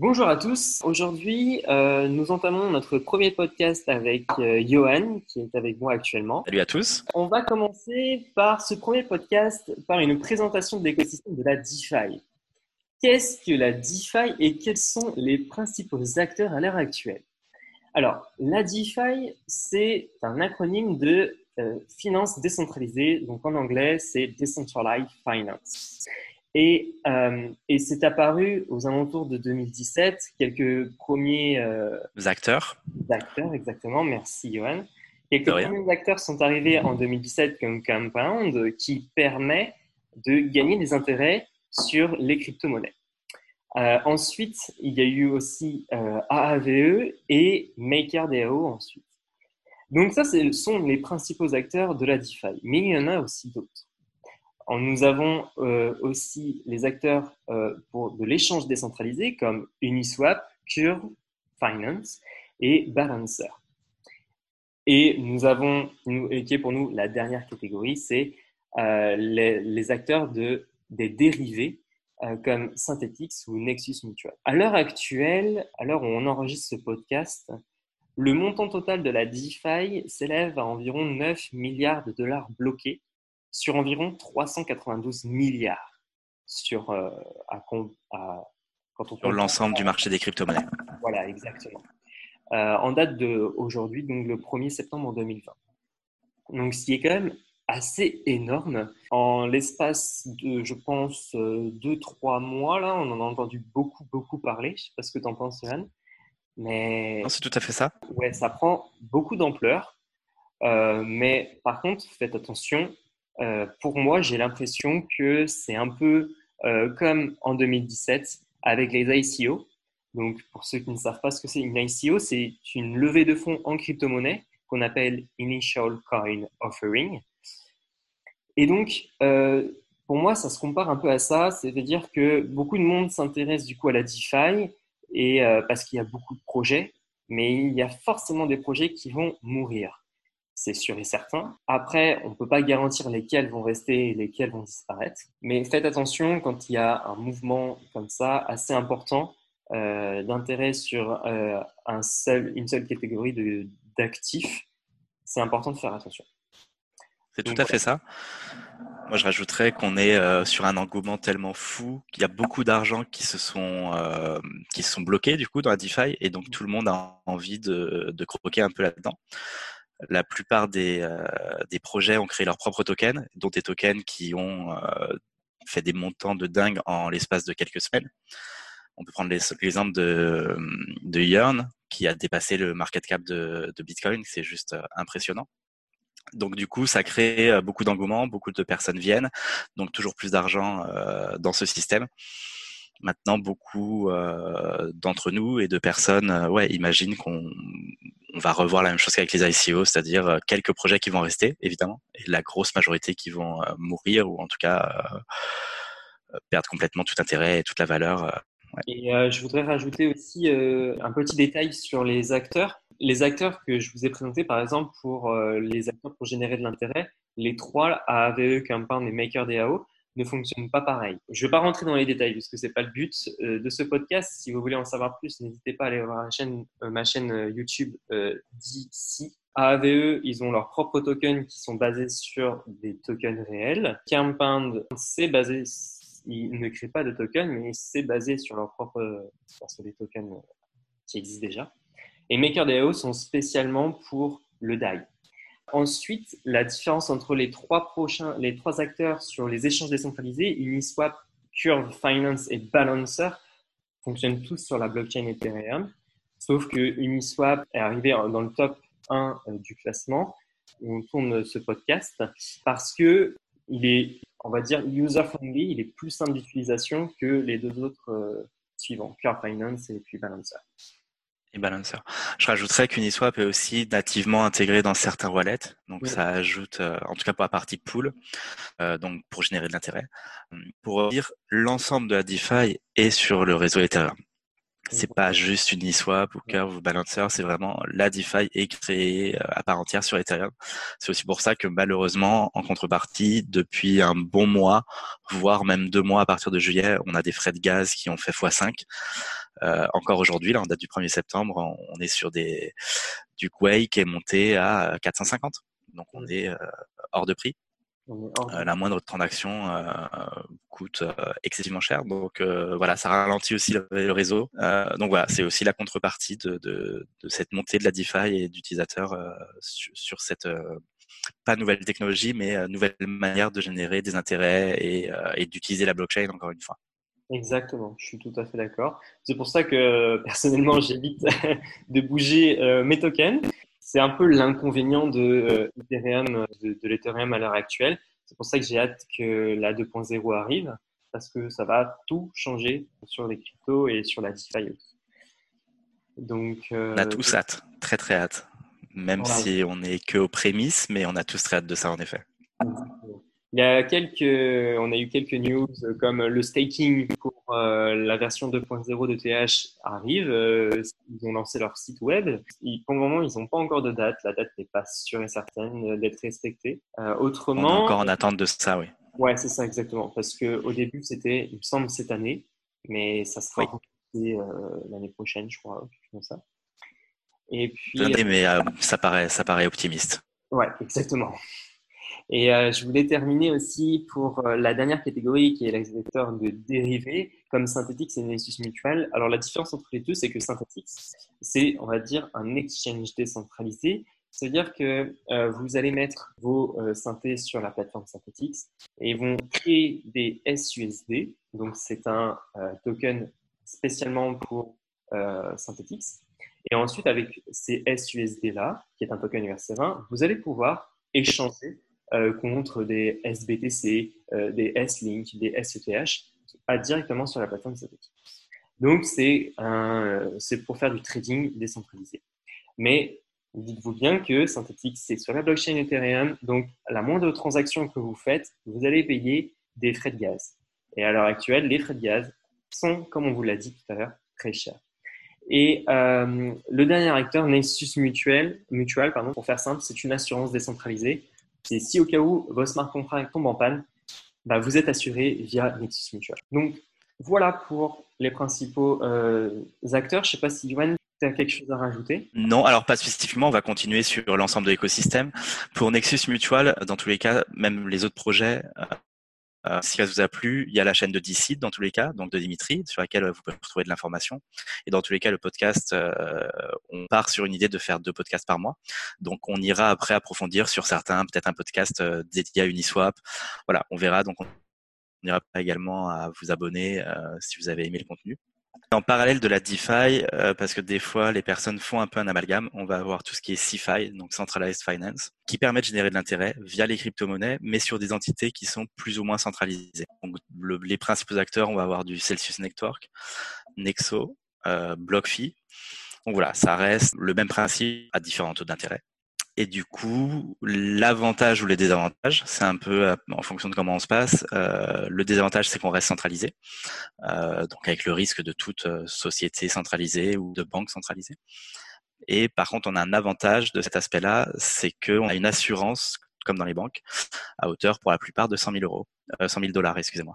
Bonjour à tous. Aujourd'hui, euh, nous entamons notre premier podcast avec euh, Johan, qui est avec moi actuellement. Salut à tous. On va commencer par ce premier podcast par une présentation de l'écosystème de la DeFi. Qu'est-ce que la DeFi et quels sont les principaux acteurs à l'heure actuelle? Alors, la DeFi, c'est un acronyme de euh, finance décentralisée. Donc en anglais, c'est Decentralized Finance. Et, euh, et c'est apparu aux alentours de 2017, quelques premiers euh, acteurs. Acteurs, exactement. Merci, Johan. Quelques premiers acteurs sont arrivés en 2017 comme Compound, qui permet de gagner des intérêts sur les crypto-monnaies. Euh, ensuite, il y a eu aussi AAVE et MakerDAO ensuite. Donc ça, ce sont les principaux acteurs de la DeFi. Mais il y en a aussi d'autres. Nous avons euh, aussi les acteurs euh, de l'échange décentralisé comme Uniswap, Curve, Finance et Balancer. Et nous avons, qui est pour nous la dernière catégorie, c'est euh, les, acteurs de, des dérivés comme Synthetix ou Nexus Mutual. À l'heure actuelle, à l'heure où on enregistre ce podcast, le montant total de la DeFi s'élève à environ 9 milliards de dollars bloqués sur environ 392 milliards sur, euh, à, quand on sur l'ensemble du marché des crypto-monnaies. Voilà, exactement. Euh, en date d'aujourd'hui, donc le 1er septembre 2020. Donc, ce qui est quand même assez énorme. En l'espace de, je pense, 2-3 mois, là, on en a entendu beaucoup, beaucoup parler. Je ne sais pas ce que tu en penses, Yann. Mais... c'est tout à fait ça. Ouais, ça prend beaucoup d'ampleur. Euh, mais par contre, faites attention, euh, pour moi, j'ai l'impression que c'est un peu euh, comme en 2017 avec les ICO. Donc, pour ceux qui ne savent pas ce que c'est une ICO, c'est une levée de fonds en crypto-monnaie qu'on appelle Initial Coin Offering. Et donc, euh, pour moi, ça se compare un peu à ça, c'est-à-dire que beaucoup de monde s'intéresse du coup à la DeFi et parce qu'il y a beaucoup de projets, mais il y a forcément des projets qui vont mourir c'est sûr et certain. Après, on ne peut pas garantir lesquels vont rester et lesquels vont disparaître. Mais faites attention quand il y a un mouvement comme ça assez important euh, d'intérêt sur euh, un seul, une seule catégorie d'actifs. C'est important de faire attention. C'est tout à fait ça. Moi, je rajouterais qu'on est euh, sur un engouement tellement fou qu'il y a beaucoup d'argent qui se sont qui se sont bloqués du coup dans la DeFi et donc tout le monde a envie de, de croquer un peu là-dedans la plupart des, euh, des projets ont créé leurs propres tokens, dont des tokens qui ont euh, fait des montants de dingue en l'espace de quelques semaines. On peut prendre l'exemple de, de qui a dépassé le market cap de, de Bitcoin. C'est juste euh, impressionnant. Donc du coup, ça crée beaucoup d'engouement, beaucoup de personnes viennent, donc toujours plus d'argent dans ce système. Maintenant, beaucoup d'entre nous et de personnes, ouais, imaginent qu'on on va revoir la même chose qu'avec les ICO, c'est-à-dire euh, quelques projets qui vont rester, évidemment, et la grosse majorité qui vont euh, mourir ou en tout cas euh, perdre complètement tout intérêt et toute la valeur. Et je voudrais rajouter aussi un petit détail sur les acteurs. Les acteurs que je vous ai présentés, par exemple, pour les acteurs pour générer de l'intérêt, les trois, AAVE, Compound et MakerDAO, ne fonctionne pas pareil. Je ne vais pas rentrer dans les détails puisque ce n'est pas le but euh, de ce podcast. Si vous voulez en savoir plus, n'hésitez pas à aller voir euh, ma chaîne euh, YouTube d'ici. AAVE, ils ont leurs propres tokens qui sont basés sur des tokens réels. Compound, c'est basé, ils ne créent pas de tokens, mais c'est basé sur leurs propres, sur des tokens qui existent déjà. Et MakerDAO sont spécialement pour le DAI. Ensuite, la différence entre les trois prochains, les trois acteurs sur les échanges décentralisés, Uniswap, Curve Finance et Balancer, fonctionnent tous sur la blockchain Ethereum. Sauf que Uniswap est arrivé dans le top 1 euh, du classement où on tourne ce podcast parce que il est, on va dire, user-friendly, il est plus simple d'utilisation que les deux autres euh, suivants, Curve Finance et puis Balancer et Balancer. Je rajouterais qu'Uniswap est aussi nativement intégré dans certains wallets, donc ça ajoute, euh, en tout cas pour la partie pool, euh, donc pour générer de l'intérêt. Pour dire, l'ensemble de la DeFi est sur le réseau Ethereum. C'est pas juste une Uniswap ou Curve ou Balancer, c'est vraiment la DeFi est créée euh, à part entière sur Ethereum. C'est aussi pour ça que malheureusement, en contrepartie, depuis un bon mois, voire même deux mois à partir de juillet, on a des frais de gaz qui ont fait x5. Euh, encore aujourd'hui, là, en date du 1er septembre, on est sur des du Quay qui est monté à 450. Donc on mmh. est euh, hors de prix. Euh, la moindre transaction euh, coûte euh, excessivement cher. Donc voilà, ça ralentit aussi le, réseau. donc voilà, c'est aussi la contrepartie de, de, de, cette montée de la DeFi et d'utilisateurs sur, sur, cette pas nouvelle technologie, mais nouvelle manière de générer des intérêts et, et d'utiliser la blockchain encore une fois. Exactement, je suis tout à fait d'accord. C'est pour ça que personnellement, j'évite de bouger mes tokens c'est un peu l'inconvénient de euh, de, l'Ethereum à l'heure actuelle. C'est pour ça que j'ai hâte que la 2.0 arrive, parce que ça va tout changer sur les cryptos et sur la DeFi aussi. Donc, euh, on a tous hâte, très très hâte. Même si on n'est que aux prémices, mais on a tous très hâte de ça en effet. Il y a quelques, on a eu quelques news comme le staking pour euh, la version 2.0 de TH arrive. Euh, ils ont lancé leur site web. pour le moment, ils n'ont pas encore de date. La date n'est pas sûre et certaine d'être respectée. Euh, autrement, on est encore en attente de ça, oui. Ouais, c'est ça exactement. Parce que au début, c'était, il me semble, cette année, mais ça sera oui. l'année prochaine, je crois, comme ça. Et puis. mais ça paraît, ça paraît optimiste. Ouais, exactement. Et euh, je voulais terminer aussi pour euh, la dernière catégorie qui est l'exécuteur de dérivés, comme Synthetix et Nexus Mutual. Alors la différence entre les deux, c'est que Synthetix, c'est, on va dire, un exchange décentralisé. C'est-à-dire que euh, vous allez mettre vos synthés sur la plateforme Synthetix et ils vont créer des SUSD. Donc c'est un token spécialement pour Synthetix. Et ensuite, avec ces SUSD-là, qui est un token URC20, vous allez pouvoir échanger contre des SBTC, euh, des S-Link, des SETH à directement sur la plateforme synthétique. Donc, c'est pour faire du trading décentralisé. Mais dites-vous bien que Synthetix, c'est sur la blockchain Ethereum. Donc, la moindre transaction que vous faites, vous allez payer des frais de gaz. Et à l'heure actuelle, les frais de gaz sont, comme on vous l'a dit tout à l'heure, très chers. Et euh, le dernier acteur, Nexus Mutual, Mutual pardon, pour faire simple, c'est une assurance décentralisée c'est si au cas où votre smart contract tombe en panne, bah, vous êtes assuré via Nexus Mutual. Donc voilà pour les principaux euh, acteurs. Je ne sais pas si Yoann, tu as quelque chose à rajouter? Non, alors pas spécifiquement, on va continuer sur l'ensemble de l'écosystème. Pour Nexus Mutual, dans tous les cas, même les autres projets, euh, euh, si ça vous a plu, il y a la chaîne de Dicid dans tous les cas, donc de Dimitri, sur laquelle vous pouvez retrouver de l'information. Et dans tous les cas, le podcast, euh, on part sur une idée de faire deux podcasts par mois. Donc on ira après approfondir sur certains, peut-être un podcast euh, dédié à Uniswap. Voilà, on verra. Donc on ira également à vous abonner si vous avez aimé le contenu. En parallèle de la DeFi, euh, parce que des fois les personnes font un peu un amalgame, on va avoir tout ce qui est CeFi, donc Centralized Finance, qui permet de générer de l'intérêt via les crypto-monnaies, mais sur des entités qui sont plus ou moins centralisées. Donc, les principaux acteurs, on va avoir du Celsius Network, Nexo, euh, BlockFi. Donc voilà, ça reste le même principe à différents taux d'intérêt. Et du coup, l'avantage ou les désavantages, c'est un peu euh, en fonction de comment on se passe. Euh, le désavantage, c'est qu'on reste centralisé, euh, donc avec le risque de toute société centralisée ou de banque centralisée. Et par contre, on a un avantage de cet aspect-là, c'est qu'on a une assurance comme dans les banques, à hauteur pour la plupart de 100 000 euros, 100 000 dollars, excusez-moi.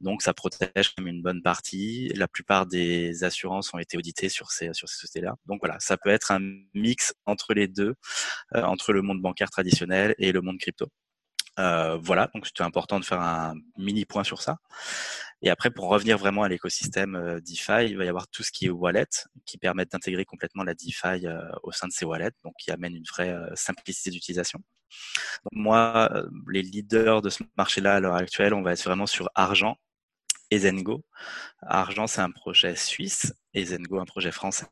Donc ça protège comme une bonne partie. La plupart des assurances ont été auditées sur ces sur ces sociétés-là. Donc voilà, ça peut être un mix entre les deux, euh, entre le monde bancaire traditionnel et le monde crypto. Euh, voilà, donc c'était important de faire un mini point sur ça. Et après, pour revenir vraiment à l'écosystème euh, DeFi, il va y avoir tout ce qui est wallet, qui permettent d'intégrer complètement la DeFi euh, au sein de ces wallets, donc qui amène une vraie simplicité d'utilisation. Moi, les leaders de ce marché-là à l'heure actuelle, on va être vraiment sur Argent et Zengo. Argent, c'est un projet suisse et Zengo, un projet français.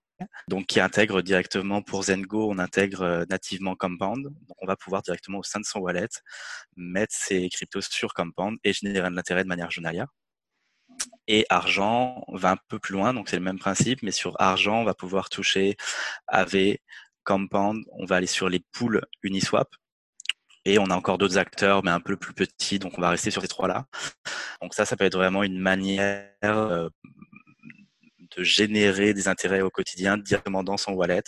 Donc, qui intègre directement pour Zengo, on intègre euh, nativement Compound. Donc, on va pouvoir directement au sein de son wallet mettre ses cryptos sur Compound et générer de l'intérêt de manière journalière. Et Argent va un peu plus loin, donc c'est le même principe, mais sur Argent, on va pouvoir toucher AV, Compound, on va aller sur les pools Uniswap, et on a encore d'autres acteurs, mais un peu plus petits, donc on va rester sur ces trois-là. Donc ça, ça peut être vraiment une manière euh, de générer des intérêts au quotidien directement dans son wallet,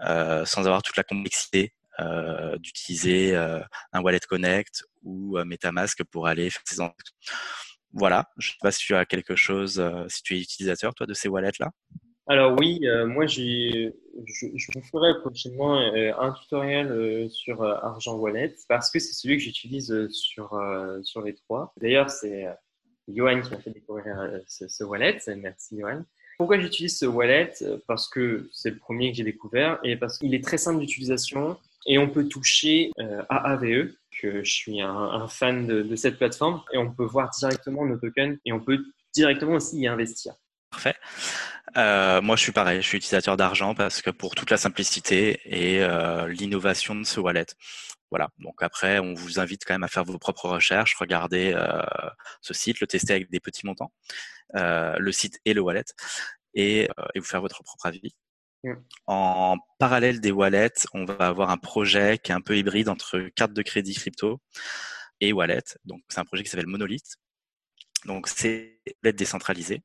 sans avoir toute la complexité d'utiliser un wallet connect ou MetaMask pour aller faire ses voilà, je ne sais pas si tu as quelque chose, si tu es utilisateur, toi, de ces wallets-là. Alors oui, euh, moi je, je, vous ferai prochainement euh, un tutoriel euh, sur Argent Wallet parce que c'est celui que j'utilise sur, sur les trois. D'ailleurs, c'est Johan qui m'a fait découvrir ce, wallet. Merci Johan. Pourquoi j'utilise ce wallet? Parce que c'est le premier que j'ai découvert et parce qu'il est très simple d'utilisation et on peut toucher à AVE, que je suis un, un fan de, de cette plateforme, et on peut voir directement nos tokens et on peut directement aussi y investir. Parfait. Euh, moi, je suis pareil. Je suis utilisateur d'argent parce que pour toute la simplicité et euh, l'innovation de ce wallet. Voilà. Donc après, on vous invite quand même à faire vos propres recherches, regarder euh, ce site, le tester avec des petits montants, le site et le wallet, et, et, vous faire votre propre avis. Mm. En parallèle des wallets, on va avoir un projet qui est un peu hybride entre carte de crédit crypto et wallet. Donc c'est un projet qui s'appelle Monolith donc, c'est l'aide décentralisée,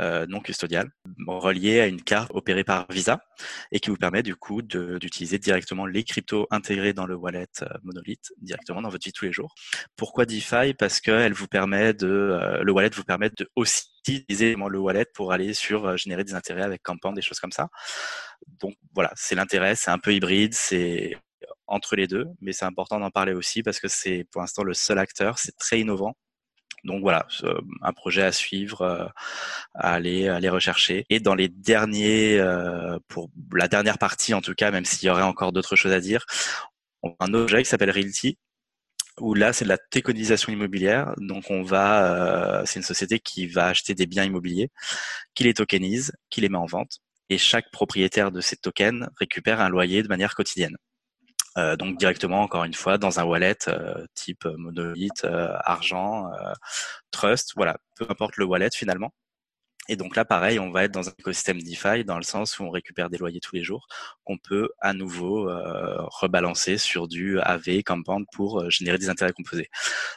euh, non custodiale, reliée à une carte opérée par Visa et qui vous permet du coup d'utiliser directement les cryptos intégrés dans le wallet euh, Monolith, directement dans votre vie tous les jours. Pourquoi DeFi? Parce que elle vous permet de, euh, le wallet vous permet de aussi utiliser le wallet pour aller sur générer des intérêts avec Campan, des choses comme ça. Donc voilà, c'est l'intérêt, c'est un peu hybride, c'est entre les deux, mais c'est important d'en parler aussi parce que c'est pour l'instant le seul acteur, c'est très innovant donc voilà, un projet à suivre, euh, à aller, aller rechercher. Et dans les derniers, euh, pour la dernière partie en tout cas, même s'il y aurait encore d'autres choses à dire, on a un objet qui s'appelle Realty, où là c'est de la téconisation immobilière. Donc on va, euh, c'est une société qui va acheter des biens immobiliers, qui les tokenise, qui les met en vente, et chaque propriétaire de ces tokens récupère un loyer de manière quotidienne. Euh, donc directement, encore une fois, dans un wallet euh, type monolith, euh, argent, trust, voilà, peu importe le wallet finalement. Et donc là, pareil, on va être dans un écosystème DeFi dans le sens où on récupère des loyers tous les jours qu'on peut à nouveau rebalancer sur du AV, Compound pour générer des intérêts composés.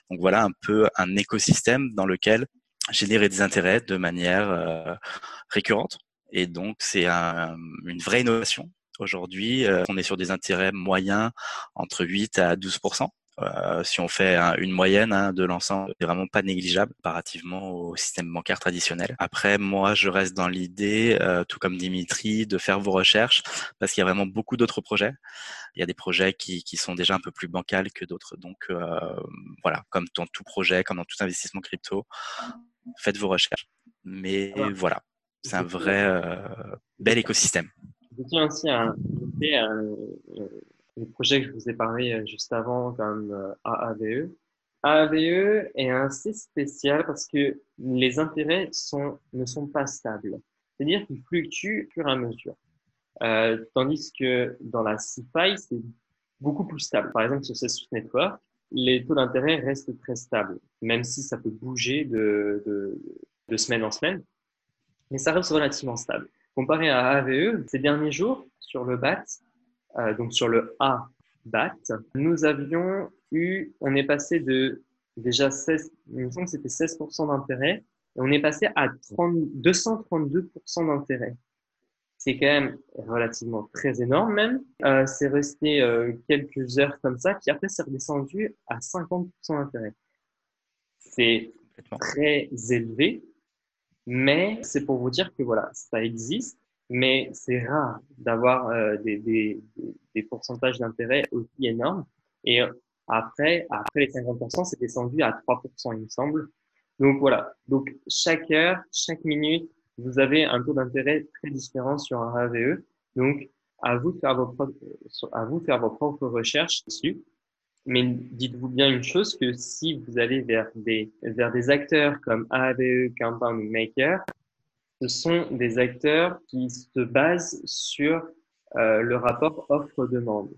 Donc voilà un peu un écosystème dans lequel générer des intérêts de manière récurrente. Et donc c'est une vraie innovation Aujourd'hui, euh, on est sur des intérêts moyens entre 8 à 12% euh, si on fait une moyenne hein, de l'ensemble, c'est vraiment pas négligeable comparativement au système bancaire traditionnel. Après, moi, je reste dans l'idée, euh, tout comme Dimitri, de faire vos recherches parce qu'il y a vraiment beaucoup d'autres projets. Il y a des projets qui, qui sont déjà un peu plus bancals que d'autres. Donc, euh, voilà, comme dans tout projet, comme dans tout investissement crypto, faites vos recherches. Mais voilà, c'est un vrai bel écosystème. Je tiens aussi à noter euh, le projet que je vous ai parlé euh, juste avant, comme euh, AAVE. AAVE est assez spécial parce que les intérêts sont, ne sont pas stables. C'est-à-dire qu'ils fluctuent au fur et à mesure. Euh, tandis que dans la CFI, c'est beaucoup plus stable. Par exemple, sur Celsius Network, les taux d'intérêt restent très stables, même si ça peut bouger de, de, de semaine en semaine, mais ça reste relativement stable. Comparé à AVE, ces derniers jours, sur le BAT, euh, donc sur le A BAT, nous avions eu, on est passé de déjà 16, il me semble que c'était 16% d'intérêt, et on est passé à 30, 232% d'intérêt. C'est quand même relativement très énorme même. Euh, c'est resté euh, quelques heures comme ça, puis après c'est redescendu à 50% d'intérêt. C'est très élevé, mais c'est pour vous dire que voilà, ça existe, mais c'est rare d'avoir euh, des, des, des, pourcentages d'intérêt aussi énormes. Et euh, après, après les 50%, c'est descendu à 3%, il me semble. Donc voilà. Donc chaque heure, chaque minute, vous avez un taux d'intérêt très différent sur un AVE. Donc à vous de faire vos à vous de faire vos propres recherches dessus. Mais dites-vous bien une chose, que si vous allez vers des, vers des acteurs comme AAVE, Compound ou Maker, ce sont des acteurs qui se basent sur euh, le rapport offre-demande.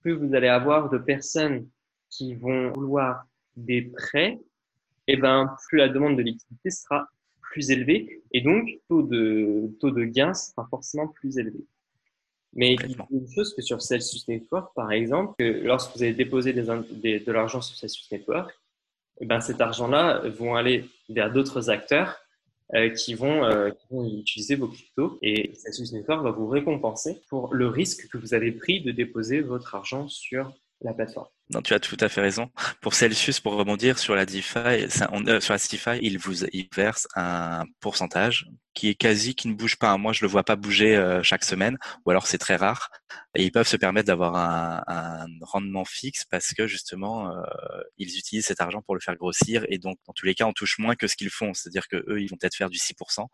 Plus vous allez avoir de personnes qui vont vouloir des prêts, et eh ben, plus la demande de liquidité sera plus élevée et donc taux de, taux de gain sera forcément plus élevé. Mais il y a une chose que sur Celsius Network, par exemple, que lorsque vous avez déposé des, de l'argent sur Celsius Network, eh ben cet argent-là vont aller vers d'autres acteurs qui, vont, utiliser vos cryptos et Celsius Network va vous récompenser pour le risque que vous avez pris de déposer votre argent sur la plateforme. Non, tu as tout à fait raison. Pour Celsius, pour rebondir sur la DeFi, euh, sur la DeFi, il vous il verse un pourcentage qui est quasi, qui ne bouge pas. Moi, je le vois pas bouger euh, chaque semaine, ou alors c'est très rare. Et ils peuvent se permettre d'avoir un, rendement fixe parce que justement, euh, ils utilisent cet argent pour le faire grossir. Et donc, dans tous les cas, on touche moins que ce qu'ils font. C'est-à-dire que eux, ils vont peut-être faire du 6%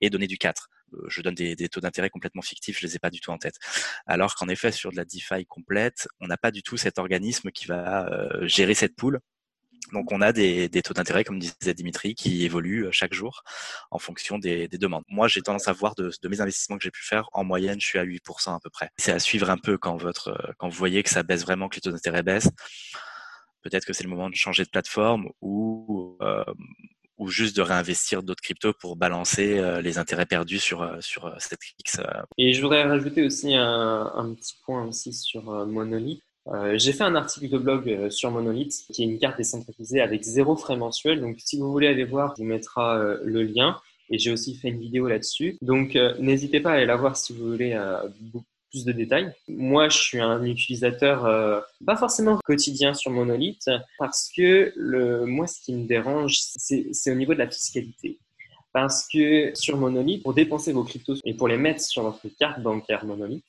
et donner du 4 je donne des, taux d'intérêt complètement fictifs, je les ai pas du tout en tête. Alors qu'en effet, sur de la DeFi complète, on n'a pas du tout cet organisme qui va euh, gérer cette poule. Donc on a des, taux d'intérêt, comme disait Dimitri, qui évoluent euh, chaque jour en fonction des, demandes. Moi, j'ai tendance à voir de, mes investissements que j'ai pu faire, en moyenne, je suis à 8% à peu près. C'est à suivre un peu euh, quand vous voyez que ça baisse vraiment, que les taux d'intérêt baissent. Peut-être que c'est le moment de changer de plateforme ou ou juste de réinvestir d'autres cryptos pour balancer les intérêts perdus sur, sur cette X. Et je voudrais rajouter aussi un, un petit point aussi sur Monolith. J'ai fait un article de blog sur Monolith qui est une carte décentralisée avec zéro frais mensuel. Donc si vous voulez aller voir, je vous mettra le lien. Et j'ai aussi fait une vidéo là-dessus. Donc n'hésitez pas à aller la voir si vous voulez de détails. Moi, je suis un utilisateur euh, pas forcément quotidien sur Monolith parce que le, moi, ce qui me dérange, c'est au niveau de la fiscalité. Parce que sur Monolith, pour dépenser vos cryptos et pour les mettre sur votre carte bancaire Monolith,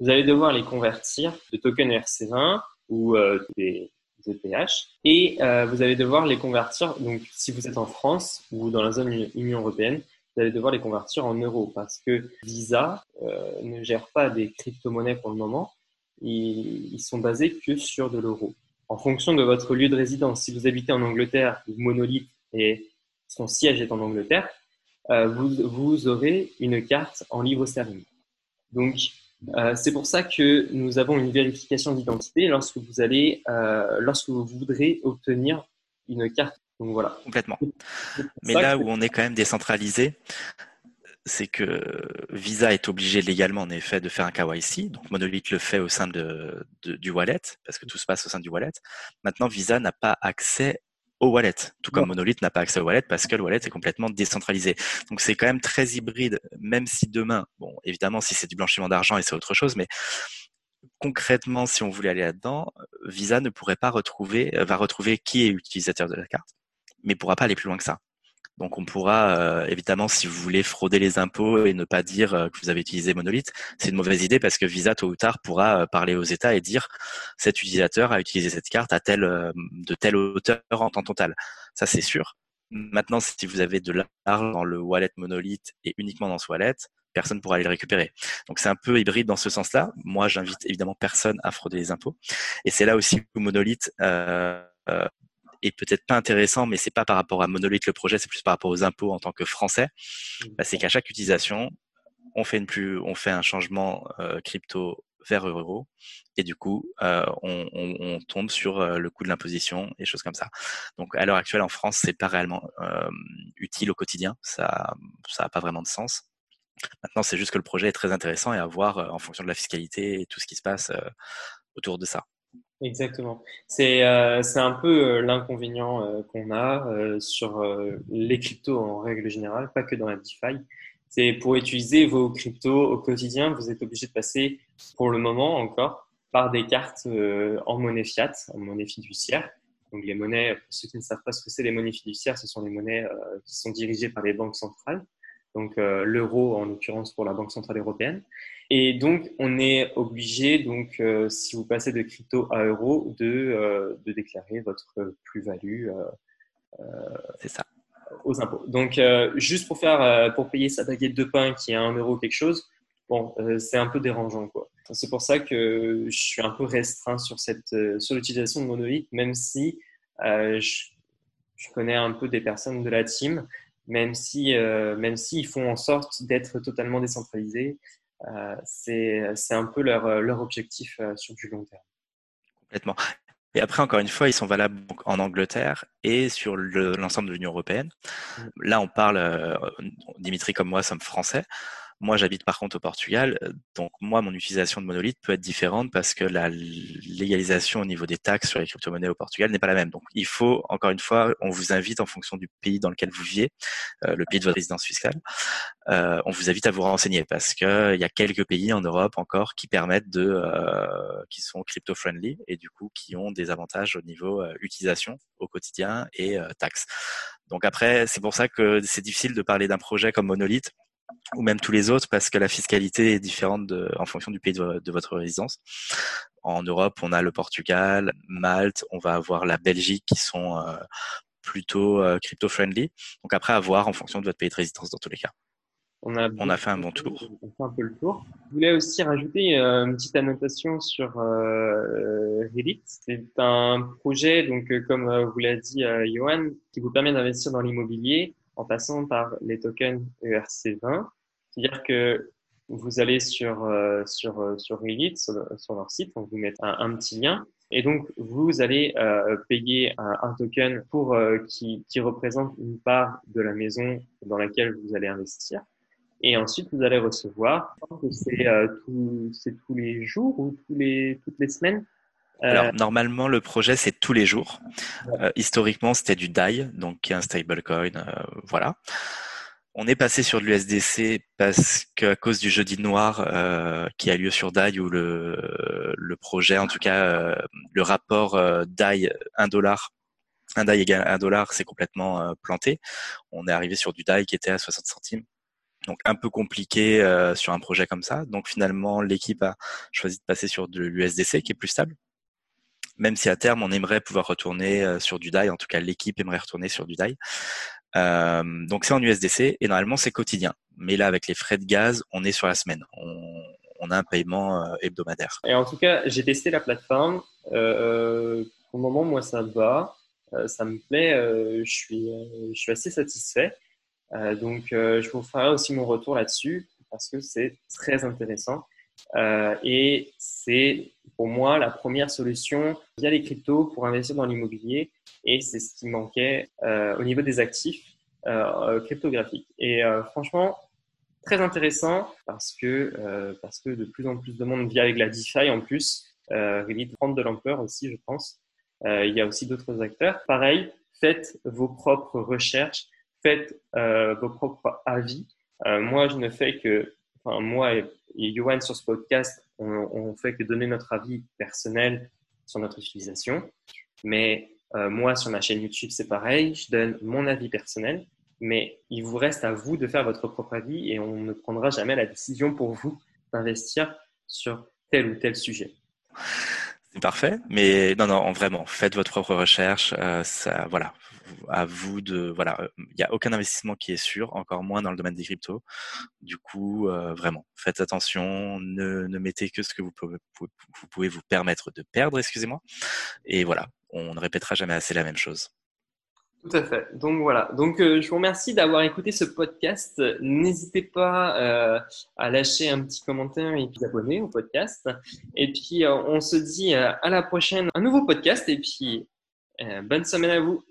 vous allez devoir les convertir de tokens RC20 ou euh, des ETH et euh, vous allez devoir les convertir. Donc, si vous êtes en France ou dans la zone Union européenne, vous allez devoir les convertir en euros parce que Visa euh, ne gère pas des crypto-monnaies pour le moment. Ils, ils sont basés que sur de l'euro. En fonction de votre lieu de résidence, si vous habitez en Angleterre, Monolith et son siège est en Angleterre, euh, vous, vous, aurez une carte en livre sterling. Donc, euh, c'est pour ça que nous avons une vérification d'identité lorsque vous allez, euh, lorsque vous voudrez obtenir une carte donc voilà. Complètement. Mais là où on est quand même décentralisé, c'est que Visa est obligé légalement en effet de faire un KYC. Donc Monolith le fait au sein de, du wallet parce que tout se passe au sein du wallet. Maintenant, Visa n'a pas accès au wallet, tout comme Monolith n'a pas accès au wallet parce que le wallet est complètement décentralisé. Donc c'est quand même très hybride, même si demain, bon, évidemment, si c'est du blanchiment d'argent et c'est autre chose, mais concrètement, si on voulait aller là-dedans, Visa ne pourrait pas retrouver, va retrouver qui est utilisateur de la carte mais pourra pas aller plus loin que ça. Donc on pourra euh, évidemment, si vous voulez frauder les impôts et ne pas dire euh, que vous avez utilisé Monolith, c'est une mauvaise idée parce que Visa tôt ou tard pourra euh, parler aux États et dire cet utilisateur a utilisé cette carte à telle de telle hauteur en temps total. Ça c'est sûr. Maintenant, si vous avez de l'argent dans le wallet Monolith et uniquement dans ce wallet, personne pourra aller le récupérer. Donc c'est un peu hybride dans ce sens-là. Moi, j'invite évidemment personne à frauder les impôts. Et c'est là aussi où Monolith est peut-être pas intéressant, mais c'est pas par rapport à Monolith le projet, c'est plus par rapport aux impôts en tant que Français. Mmh. Bah, c'est qu'à chaque utilisation, on fait une plus, on fait un changement euh, crypto vers euro et du coup euh, on, on, on, tombe sur euh, le coût de l'imposition et choses comme ça. Donc à l'heure actuelle en France c'est pas réellement utile au quotidien, ça ça a pas vraiment de sens. Maintenant c'est juste que le projet est très intéressant et à voir en fonction de la fiscalité et tout ce qui se passe autour de ça. Exactement. C'est euh, c'est un peu euh, l'inconvénient euh, qu'on a euh, sur les cryptos en règle générale, pas que dans la DeFi. C'est pour utiliser vos cryptos au quotidien, vous êtes obligé de passer pour le moment encore par des cartes en monnaie fiat, en monnaie fiduciaire. Donc les monnaies, pour ceux qui ne savent pas ce que c'est les monnaies fiduciaires, ce sont les monnaies qui sont dirigées par les banques centrales. Donc l'euro en l'occurrence pour la Banque centrale européenne. Et donc, on est obligé, donc, euh, si vous passez de crypto à euro, de, euh, de déclarer votre plus-value euh, c'est ça. aux impôts. Donc, juste pour faire, pour payer sa baguette de pain qui est à 1 euro quelque chose, bon, c'est un peu dérangeant, quoi. C'est pour ça que je suis un peu restreint sur cette, sur l'utilisation de Monolith, même si je, je, connais un peu des personnes de la team, même si, même s'ils font en sorte d'être totalement décentralisés. Euh, c'est un peu leur, euh, leur objectif euh, sur du long terme. Complètement. Et après, encore une fois, ils sont valables en Angleterre et sur l'ensemble de l'Union européenne. Mm. Là, on parle, Dimitri comme moi sommes français. Moi, j'habite par contre au Portugal, donc moi, mon utilisation de monolithe peut être différente parce que la légalisation au niveau des taxes sur les crypto-monnaies au Portugal n'est pas la même. Donc, il faut, encore une fois, on vous invite en fonction du pays dans lequel vous vivez, le pays de votre résidence fiscale, on vous invite à vous renseigner parce qu'il y a quelques pays en Europe encore qui permettent de, qui sont crypto-friendly et du coup qui ont des avantages au niveau utilisation au quotidien et taxes. Donc après, c'est pour ça que c'est difficile de parler d'un projet comme Monolith ou même tous les autres parce que la fiscalité est différente en fonction du pays de, votre résidence. En Europe, on a le Portugal, Malte, on va avoir la Belgique qui sont euh, plutôt euh, crypto-friendly. Donc après, à voir en fonction de votre pays de résidence dans tous les cas. On a, fait un bon tour. On fait un peu le tour. Je voulais aussi rajouter euh, une petite annotation sur euh, Reddit. C'est un projet, donc comme vous l'a dit Johan, qui vous permet d'investir dans l'immobilier en passant par les tokens ERC20. C'est-à-dire que vous allez sur sur sur Reddit, sur, leur site, on vous met un, petit lien. Et donc, vous allez payer un, token pour qui, qui représente une part de la maison dans laquelle vous allez investir. Et ensuite, vous allez recevoir, c'est euh, tous les jours ou tous les, toutes les semaines euh, Alors, normalement, le projet, c'est tous les jours. Euh, historiquement, c'était du DAI, donc un stablecoin, voilà. On est passé sur de l'USDC parce qu'à cause du jeudi noir qui a lieu sur DAI, où le, le projet, en tout cas, le rapport DAI 1 dollar, un DAI égale 1 dollar, c'est complètement planté. On est arrivé sur du DAI qui était à 60 centimes. Donc un peu compliqué euh, sur un projet comme ça. Donc finalement, l'équipe a choisi de passer sur de l'USDC qui est plus stable. Même si à terme, on aimerait pouvoir retourner euh, sur du DAI, en tout cas l'équipe aimerait retourner sur du DAI. Euh, donc c'est en USDC et normalement c'est quotidien. Mais là, avec les frais de gaz, on est sur la semaine. On, a un paiement hebdomadaire. Et en tout cas, j'ai testé la plateforme. Euh, pour le moment, moi, ça va. ça me plaît. je, suis, je suis assez satisfait. Euh, donc, euh, je vous ferai aussi mon retour là-dessus parce que c'est très intéressant. Euh, et c'est pour moi la première solution via les cryptos pour investir dans l'immobilier. Et c'est ce qui manquait au niveau des actifs cryptographiques. Et franchement, très intéressant parce que, parce que de plus en plus de monde vit avec la DeFi en plus. Euh, Reddit prendre de l'ampleur aussi, je pense. il y a aussi d'autres acteurs. Pareil, faites vos propres recherches faites euh, vos propres avis. Euh, moi, je ne fais que, enfin, moi et, Johan sur ce podcast, on, on fait que donner notre avis personnel sur notre utilisation. Mais euh, moi, sur ma chaîne YouTube, c'est pareil. Je donne mon avis personnel. Mais il vous reste à vous de faire votre propre avis et on ne prendra jamais la décision pour vous d'investir sur tel ou tel sujet. C'est parfait, mais non, non, vraiment, faites votre propre recherche. ça, voilà, à vous de voilà, euh, il n'y a aucun investissement qui est sûr, encore moins dans le domaine des cryptos. Du coup, euh, vraiment, faites attention, ne, ne, mettez que ce que vous pouvez, vous pouvez vous permettre de perdre, excusez-moi. Et voilà, on ne répétera jamais assez la même chose. Tout à fait. Donc voilà. Donc euh, je vous remercie d'avoir écouté ce podcast. N'hésitez pas à lâcher un petit commentaire et puis abonner au podcast. Et puis on se dit à la prochaine, un nouveau podcast. Et puis bonne semaine à vous.